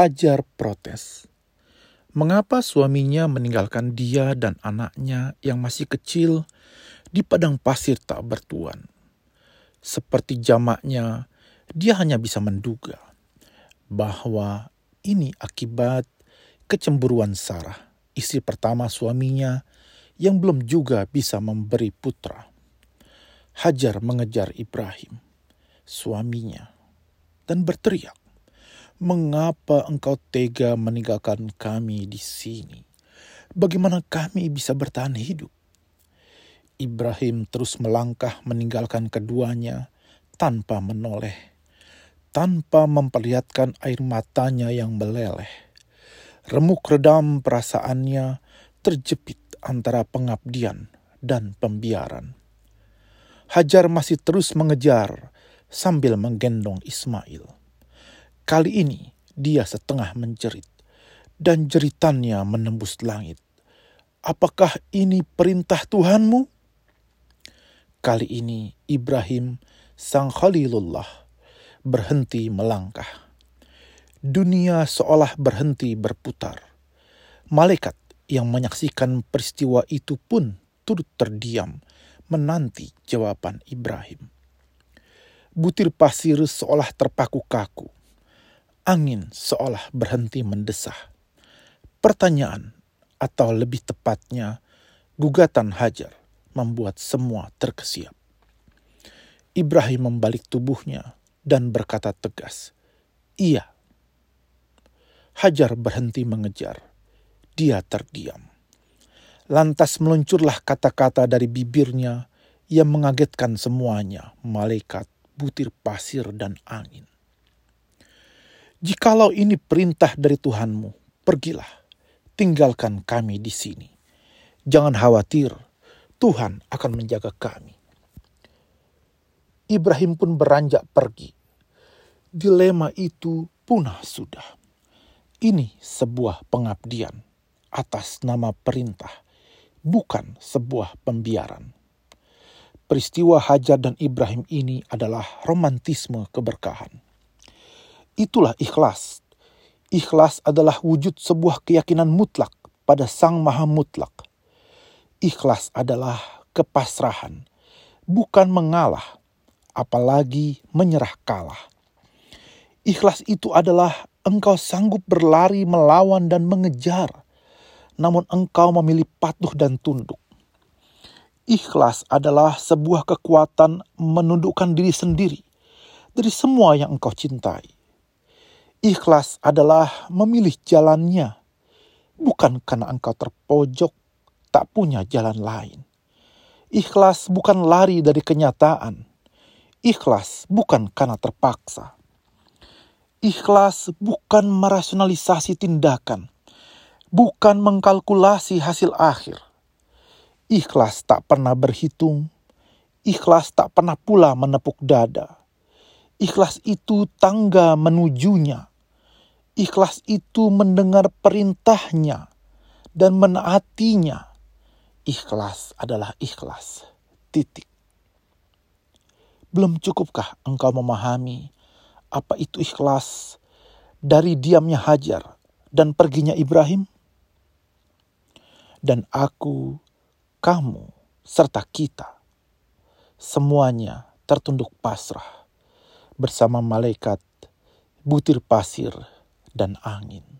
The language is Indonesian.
Hajar protes. Mengapa suaminya meninggalkan dia dan anaknya yang masih kecil di padang pasir tak bertuan? Seperti jamaknya, dia hanya bisa menduga bahwa ini akibat kecemburuan Sarah, istri pertama suaminya yang belum juga bisa memberi putra. Hajar mengejar Ibrahim, suaminya, dan berteriak, Mengapa engkau tega meninggalkan kami di sini? Bagaimana kami bisa bertahan hidup? Ibrahim terus melangkah meninggalkan keduanya tanpa menoleh, tanpa memperlihatkan air matanya yang meleleh. Remuk redam perasaannya terjepit antara pengabdian dan pembiaran. Hajar masih terus mengejar sambil menggendong Ismail. Kali ini dia setengah menjerit, dan jeritannya menembus langit. Apakah ini perintah Tuhanmu? Kali ini Ibrahim, sang Khalilullah, berhenti melangkah. Dunia seolah berhenti berputar. Malaikat yang menyaksikan peristiwa itu pun turut terdiam menanti jawaban Ibrahim. Butir pasir seolah terpaku kaku Angin seolah berhenti mendesah. Pertanyaan, atau lebih tepatnya, gugatan Hajar membuat semua terkesiap. Ibrahim membalik tubuhnya dan berkata tegas, "Iya." Hajar berhenti mengejar. Dia terdiam. Lantas meluncurlah kata-kata dari bibirnya yang mengagetkan semuanya, malaikat, butir pasir, dan angin. Jikalau ini perintah dari Tuhanmu, pergilah, tinggalkan kami di sini. Jangan khawatir, Tuhan akan menjaga kami. Ibrahim pun beranjak pergi. Dilema itu punah sudah. Ini sebuah pengabdian atas nama perintah, bukan sebuah pembiaran. Peristiwa Hajar dan Ibrahim ini adalah romantisme keberkahan Itulah ikhlas. Ikhlas adalah wujud sebuah keyakinan mutlak pada Sang Maha Mutlak. Ikhlas adalah kepasrahan, bukan mengalah, apalagi menyerah kalah. Ikhlas itu adalah engkau sanggup berlari melawan dan mengejar, namun engkau memilih patuh dan tunduk. Ikhlas adalah sebuah kekuatan menundukkan diri sendiri dari semua yang engkau cintai Ikhlas adalah memilih jalannya, bukan karena engkau terpojok, tak punya jalan lain. Ikhlas bukan lari dari kenyataan. Ikhlas bukan karena terpaksa. Ikhlas bukan merasionalisasi tindakan, bukan mengkalkulasi hasil akhir. Ikhlas tak pernah berhitung, ikhlas tak pernah pula menepuk dada. Ikhlas itu tangga menujunya Ikhlas itu mendengar perintahnya dan menaatinya. Ikhlas adalah ikhlas. Titik. Belum cukupkah engkau memahami apa itu ikhlas dari diamnya Hajar dan perginya Ibrahim? Dan aku, kamu, serta kita, semuanya tertunduk pasrah bersama malaikat, butir pasir, dan angin.